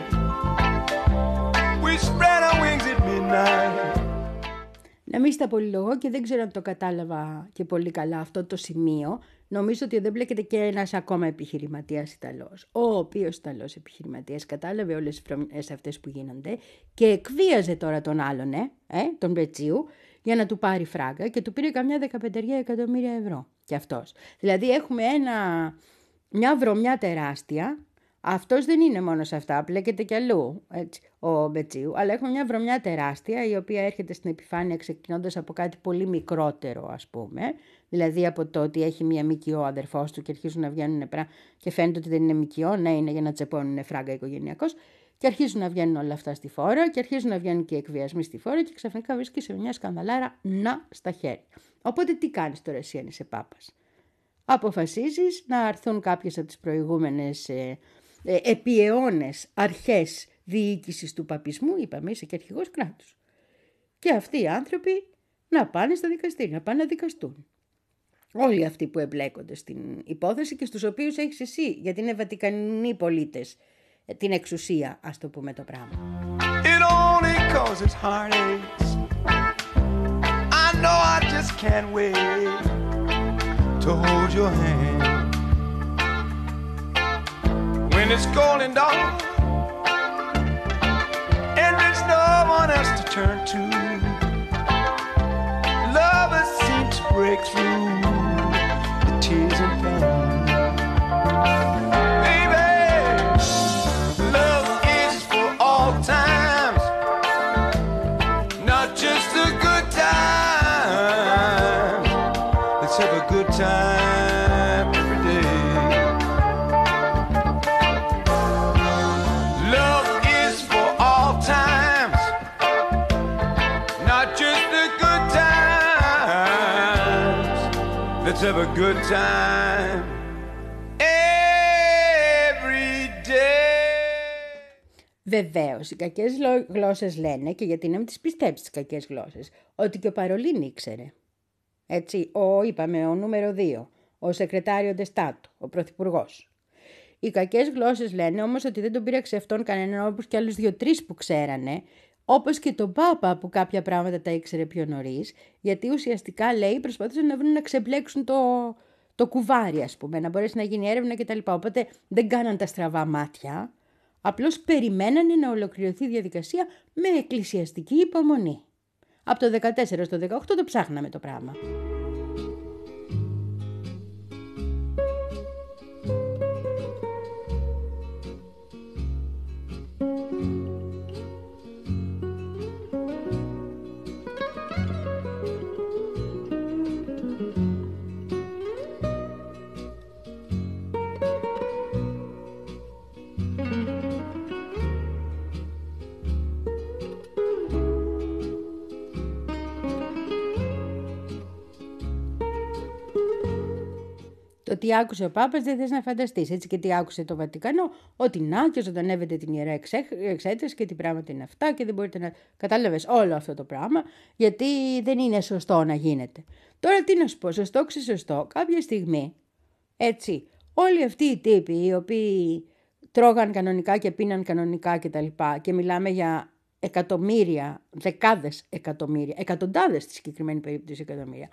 We spread our wings at midnight. Να μην στα πολυλογώ και δεν ξέρω αν το κατάλαβα και πολύ καλά αυτό το σημείο. Νομίζω ότι δεν μπλέκεται και ένας ακόμα επιχειρηματίας Ιταλός, ο οποίος Ιταλός επιχειρηματίας κατάλαβε όλες τις φρονές αυτές που γίνονται και εκβίαζε τώρα τον άλλον, ε, ε, τον Μπετσίου, για να του πάρει φράγκα και του πήρε καμιά δεκαπεντεριά εκατομμύρια ευρώ κι αυτός. Δηλαδή έχουμε ένα, μια βρωμιά τεράστια αυτός δεν είναι μόνος σε αυτά, πλέκεται κι αλλού έτσι, ο Μπετσίου, αλλά έχουμε μια βρωμιά τεράστια η οποία έρχεται στην επιφάνεια ξεκινώντας από κάτι πολύ μικρότερο ας πούμε, δηλαδή από το ότι έχει μια μικιό ο αδερφός του και αρχίζουν να βγαίνουν πρά και φαίνεται ότι δεν είναι μικιό, ναι είναι για να τσεπώνουν φράγκα οικογενειακώ. και αρχίζουν να βγαίνουν όλα αυτά στη φόρα και αρχίζουν να βγαίνουν και εκβιασμοί στη φόρα και ξαφνικά βρίσκει σε μια σκανδαλάρα να στα χέρια. Οπότε τι κάνεις τώρα εσύ αν είσαι πάπας; Αποφασίζεις να αρθούν κάποιες από τις προηγούμενες ε, ε, επί αιώνες αρχές διοίκησης του παπισμού, είπαμε είσαι και αρχηγός κράτους. Και αυτοί οι άνθρωποι να πάνε στα δικαστήρια, να πάνε να δικαστούν. Όλοι αυτοί που εμπλέκονται στην υπόθεση και στους οποίους έχεις εσύ, γιατί είναι βατικανοί πολίτες, ε, την εξουσία, ας το πούμε το πράγμα. It only causes heartaches. I know I just can't wait to hold your hand. When it's going dark and there's no one else to turn to. Lovers seem to break through the tears and pain. Baby, love is for all times, not just the good times. Let's have a good time. Have a good time every day. Βεβαίως, οι κακές γλώσσες λένε, και γιατί να μην τις πιστέψεις τις κακές γλώσσες, ότι και ο Παρολίν ήξερε. Έτσι, ο, είπαμε, ο νούμερο 2, ο σεκρετάριο Ντεστάτο, ο πρωθυπουργός. Οι κακές γλώσσες λένε όμως ότι δεν τον πήραξε αυτόν κανέναν όπως και άλλους δύο-τρεις που ξέρανε, όπως και τον Πάπα που κάποια πράγματα τα ήξερε πιο νωρίς, γιατί ουσιαστικά λέει προσπαθούσαν να βρουν να ξεμπλέξουν το, το κουβάρι ας πούμε, να μπορέσει να γίνει έρευνα κτλ. Οπότε δεν κάναν τα στραβά μάτια, απλώς περιμένανε να ολοκληρωθεί η διαδικασία με εκκλησιαστική υπομονή. Από το 14 στο 18 το ψάχναμε το πράγμα. Τι άκουσε ο Πάπας δεν θες να φανταστείς. Έτσι και τι άκουσε το Βατικανό, ότι να και ζωντανεύεται την ιερά εξέταση και τι πράγματα είναι αυτά και δεν μπορείτε να. Κατάλαβες όλο αυτό το πράγμα, γιατί δεν είναι σωστό να γίνεται. Τώρα τι να σου πω, σωστό ξεσωστό, κάποια στιγμή, έτσι, όλοι αυτοί οι τύποι οι οποίοι τρώγαν κανονικά και πίναν κανονικά κτλ. Και, και μιλάμε για εκατομμύρια, δεκάδες εκατομμύρια, εκατοντάδες στη συγκεκριμένη περίπτωση εκατομμύρια.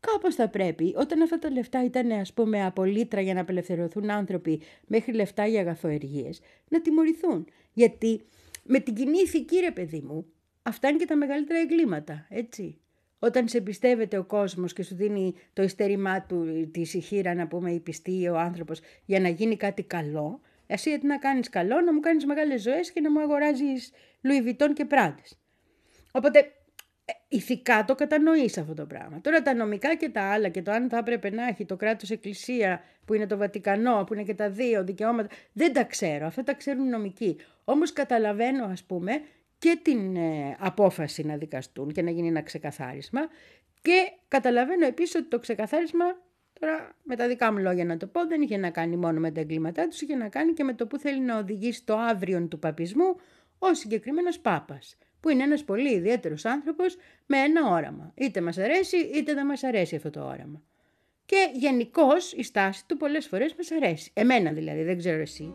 Κάπως θα πρέπει, όταν αυτά τα λεφτά ήταν ας πούμε από λίτρα για να απελευθερωθούν άνθρωποι μέχρι λεφτά για αγαθοεργίες, να τιμωρηθούν. Γιατί με την κοινή ηθική ρε παιδί μου, αυτά είναι και τα μεγαλύτερα εγκλήματα, έτσι. Όταν σε εμπιστεύεται ο κόσμος και σου δίνει το ειστέρημά του, τη ησυχήρα να πούμε η πιστή ο άνθρωπος για να γίνει κάτι καλό, εσύ γιατί να κάνεις καλό, να μου κάνεις μεγάλες ζωές και να μου αγοράζεις Λουιβιτών και Πράντες. Οπότε ηθικά το κατανοείς αυτό το πράγμα. Τώρα τα νομικά και τα άλλα και το αν θα έπρεπε να έχει το κράτος εκκλησία που είναι το Βατικανό, που είναι και τα δύο δικαιώματα, δεν τα ξέρω. Αυτά τα ξέρουν οι νομικοί. Όμως καταλαβαίνω ας πούμε και την ε, απόφαση να δικαστούν και να γίνει ένα ξεκαθάρισμα και καταλαβαίνω επίσης ότι το ξεκαθάρισμα Τώρα, με τα δικά μου λόγια να το πω, δεν είχε να κάνει μόνο με τα εγκλήματά τους, είχε να κάνει και με το που θέλει να οδηγήσει το αύριο του παπισμού ο συγκεκριμένος Πάπας που είναι ένας πολύ ιδιαίτερος άνθρωπος με ένα όραμα. Είτε μας αρέσει είτε δεν μας αρέσει αυτό το όραμα. Και γενικώς η στάση του πολλές φορές μας αρέσει. Εμένα δηλαδή, δεν ξέρω εσύ.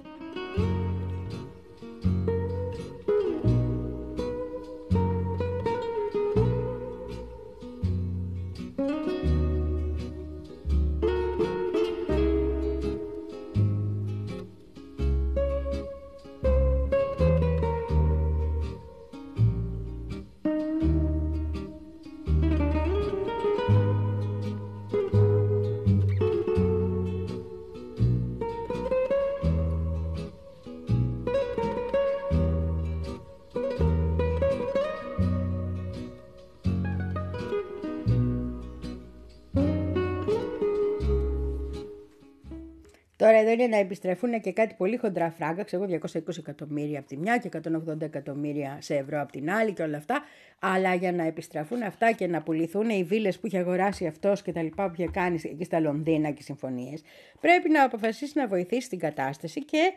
Τώρα εδώ είναι να επιστρέφουν και κάτι πολύ χοντρά φράγκα, ξέρω 220 εκατομμύρια από τη μια και 180 εκατομμύρια σε ευρώ από την άλλη και όλα αυτά. Αλλά για να επιστραφούν αυτά και να πουληθούν οι βίλες που είχε αγοράσει αυτός και τα λοιπά που είχε κάνει εκεί στα Λονδίνα και συμφωνίες, πρέπει να αποφασίσει να βοηθήσει την κατάσταση και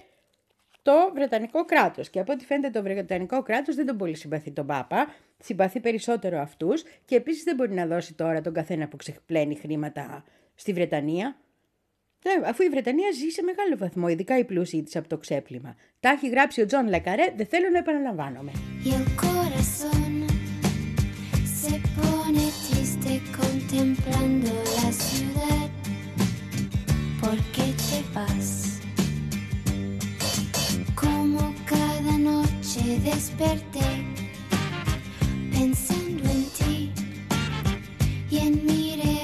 το Βρετανικό κράτος. Και από ό,τι φαίνεται, το Βρετανικό κράτος δεν τον πολύ συμπαθεί τον Πάπα, συμπαθεί περισσότερο αυτούς και επίσης δεν μπορεί να δώσει τώρα τον καθένα που ξεπλένει χρήματα στη Βρετανία. Ναι, αφού η Βρετανία ζει σε μεγάλο βαθμό, ειδικά οι πλούσιοι της από το ξέπλυμα. Τα έχει γράψει ο Τζον Λε Καρέ, δεν θέλω να επαναλαμβάνομαι. desperté pensando en ti y en mi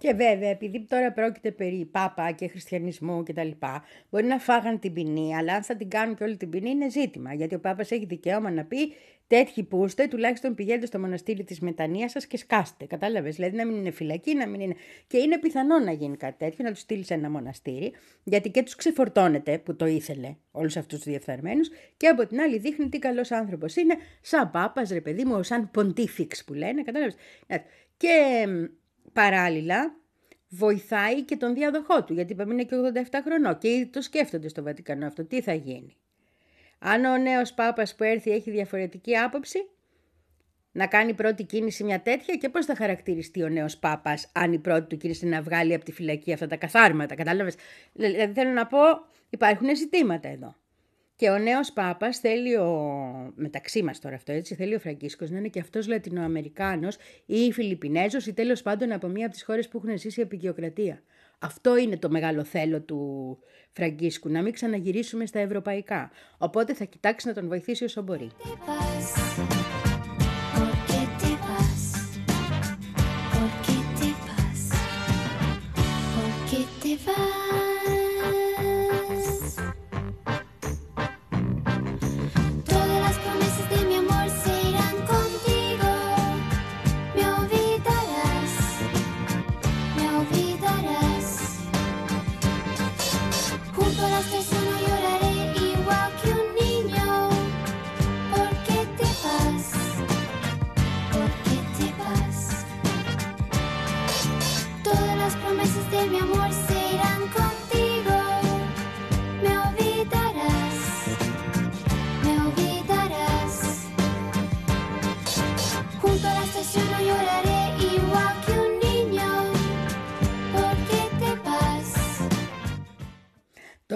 Και βέβαια, επειδή τώρα πρόκειται περί Πάπα και χριστιανισμού κτλ., μπορεί να φάγαν την ποινή, αλλά αν θα την κάνουν και όλη την ποινή είναι ζήτημα. Γιατί ο Πάπας έχει δικαίωμα να πει τέτοιοι που είστε, τουλάχιστον πηγαίνετε στο μοναστήρι της Μετανίας σας και σκάστε. Κατάλαβες; Δηλαδή να μην είναι φυλακή, να μην είναι. Και είναι πιθανό να γίνει κάτι τέτοιο, να τους στείλεις σε ένα μοναστήρι, γιατί και τους ξεφορτώνεται που το ήθελε όλους αυτούς τους διεφθαρμένους, και από την άλλη δείχνει τι καλός άνθρωπος είναι, σαν Πάπας, ρε παιδί μου, σαν ποντίφιξ που λένε. Κατάλαβες; Και παράλληλα, βοηθάει και τον διαδοχό του, γιατί είπαμε είναι και 87 χρονών και ήδη το σκέφτονται στο Βατικανό αυτό, τι θα γίνει. Αν ο νέος Πάπας που έρθει έχει διαφορετική άποψη, να κάνει πρώτη κίνηση μια τέτοια και πώς θα χαρακτηριστεί ο νέος Πάπας αν η πρώτη του κίνηση είναι να βγάλει από τη φυλακή αυτά τα καθάρματα, κατάλαβες; Δηλαδή θέλω να πω υπάρχουν ζητήματα εδώ. Και ο νέος Πάπας θέλει, ο... μεταξύ μας τώρα αυτό έτσι, θέλει ο Φραγκίσκος να είναι και αυτός Λατινοαμερικάνος ή Φιλιππινέζος ή τέλος πάντων από μία από τις χώρες που έχουν ζήσει επικιοκρατία. Αυτό είναι το μεγάλο θέλω του Φραγκίσκου, να μην ξαναγυρίσουμε στα ευρωπαϊκά. Οπότε θα κοιτάξει να τον βοηθήσει όσο μπορεί.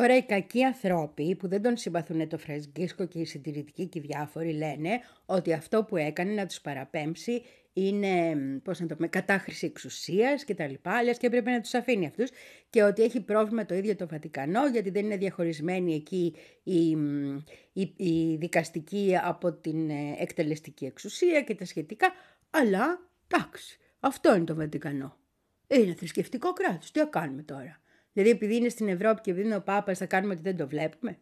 Τώρα οι κακοί ανθρώποι που δεν τον συμπαθούν το Φρασγκίσκο και οι συντηρητικοί και οι διάφοροι λένε ότι αυτό που έκανε να τους παραπέμψει είναι πώς να το πούμε, κατάχρηση εξουσίας και τα λοιπά, λες και πρέπει να τους αφήνει αυτούς και ότι έχει πρόβλημα το ίδιο το Βατικανό γιατί δεν είναι διαχωρισμένη εκεί η, η, η δικαστική από την ε, εκτελεστική εξουσία και τα σχετικά, αλλά εντάξει, αυτό είναι το Βατικανό. Είναι θρησκευτικό κράτος, τι θα κάνουμε τώρα; Δηλαδή επειδή είναι στην Ευρώπη και επειδή είναι ο Πάπας θα κάνουμε ότι δεν το βλέπουμε.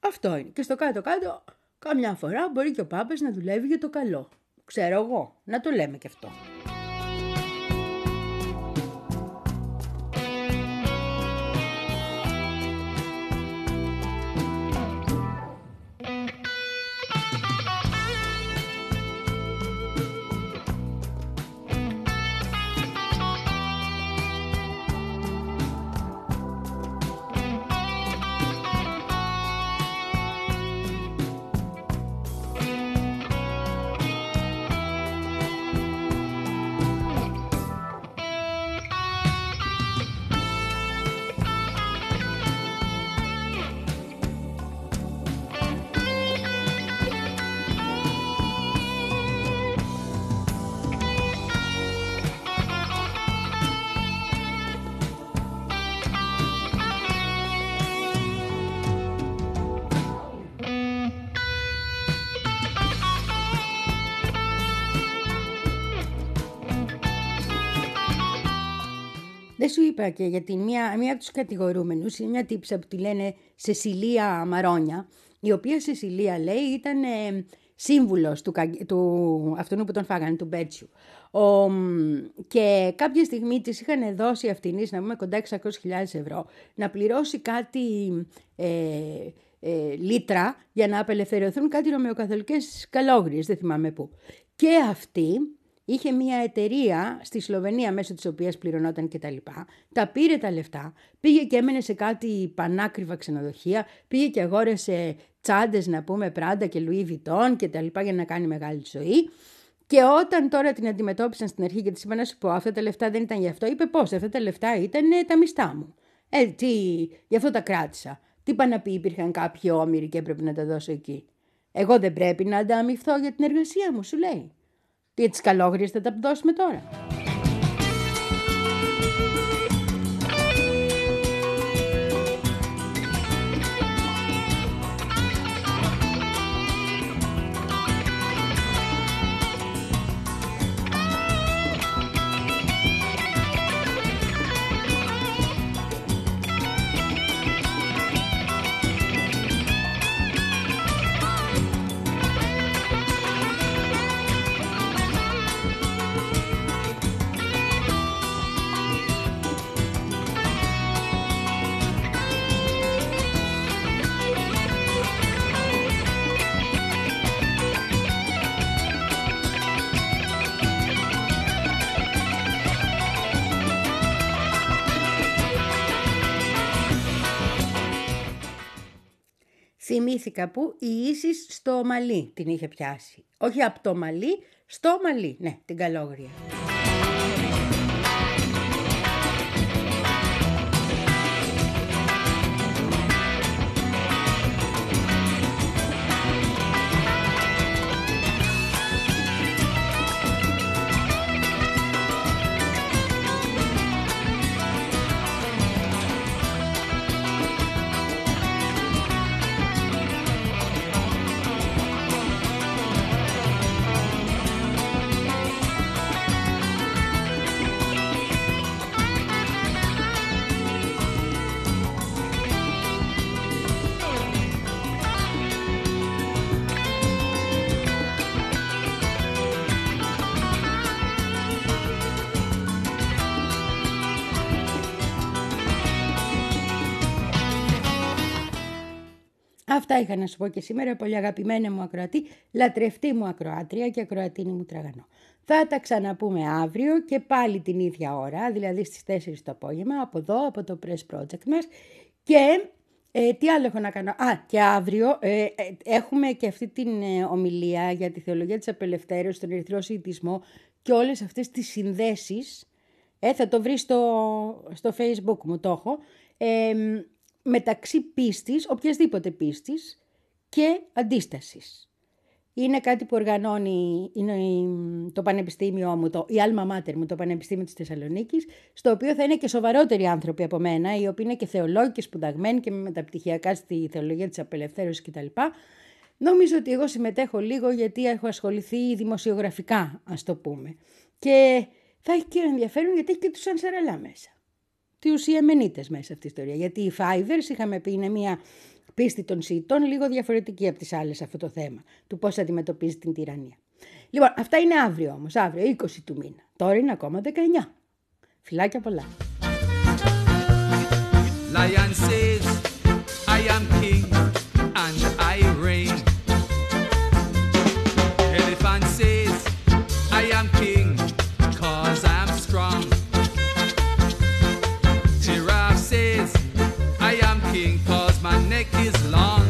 Αυτό είναι. Και στο κάτω-κάτω, καμιά φορά μπορεί και ο Πάπας να δουλεύει για το καλό. Ξέρω εγώ, να το λέμε και αυτό. Σου είπα και γιατί μία, μία από τους κατηγορούμενους είναι μια τύψα που τη λένε Σεσιλία Μαρόνια, η οποία Σεσιλία λέει ήταν ε, σύμβουλος του, του αυτού που τον φάγανε, του Μπέτσιου. Ο, και κάποια στιγμή της είχαν δώσει αυτινής, να πούμε κοντά 600.000 ευρώ, να πληρώσει κάτι ε, ε, λίτρα για να απελευθερωθούν κάτι ρωμαιοκαθολικές καλόγριες, δεν θυμάμαι πού. Και αυτή είχε μια εταιρεία στη Σλοβενία μέσω της οποίας πληρωνόταν και τα λοιπά. Τα πήρε τα λεφτά, πήγε και έμενε σε κάτι πανάκριβα ξενοδοχεία, πήγε και αγόρεσε τσάντες να πούμε Πράντα και Λουί Βιτών και τα λοιπά για να κάνει μεγάλη ζωή. Και όταν τώρα την αντιμετώπισαν στην αρχή και της είπα να σου πω αυτά τα λεφτά δεν ήταν γι' αυτό, είπε πώς αυτά τα λεφτά ήταν τα μιστά μου. Ε, τι, γι' αυτό τα κράτησα. Τι είπα να πει υπήρχαν κάποιοι όμοιροι και έπρεπε να τα δώσω εκεί. Εγώ δεν πρέπει να ανταμυφθώ για την εργασία μου, σου λέει. Τι τις καλόγριες θα τα δώσουμε τώρα. Θυμήθηκα που η Ίσης στο μαλλί την είχε πιάσει. Όχι από το μαλλί, στο μαλλί. Ναι, την καλόγρια. Αυτά είχα να σου πω και σήμερα, πολύ αγαπημένη μου ακροατή, λατρευτή μου ακροάτρια και ακροατίνη μου τραγανό. Θα τα ξαναπούμε αύριο και πάλι την ίδια ώρα, δηλαδή στις 4 το απόγευμα, από εδώ, από το Press Project μας. Και ε, τι άλλο έχω να κάνω; Α, και αύριο ε, ε, έχουμε και αυτή την ε, ομιλία για τη θεολογία της απελευθέρωσης, τον ερυθρό συγητισμό και όλες αυτές τις συνδέσεις. Ε, θα το βρεις στο, στο facebook μου, το έχω μεταξύ πίστης, οποιασδήποτε πίστης και αντίστασης. Είναι κάτι που οργανώνει είναι το Πανεπιστήμιό μου, το, η Alma Mater μου, το Πανεπιστήμιο της Θεσσαλονίκης, στο οποίο θα είναι και σοβαρότεροι άνθρωποι από μένα, οι οποίοι είναι και θεολόγοι και σπουδαγμένοι και με μεταπτυχιακά στη θεολογία της απελευθέρωσης κτλ. Νομίζω ότι εγώ συμμετέχω λίγο γιατί έχω ασχοληθεί δημοσιογραφικά, ας το πούμε. Και θα έχει και ενδιαφέρον γιατί έχει και τους Ανσαραλά μέσα τους Ιεμενίτες μέσα σε αυτή η ιστορία. Γιατί οι Fivers είχαμε πει είναι μια πίστη των Σιητών λίγο διαφορετική από τις άλλες σε αυτό το θέμα, του πώς αντιμετωπίζει την τυραννία. Λοιπόν, αυτά είναι αύριο όμως, αύριο 20 του μήνα. Τώρα είναι ακόμα 19. Φιλάκια πολλά. Lion says, I am king and I reign. Elephant says, I am king long.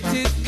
get it.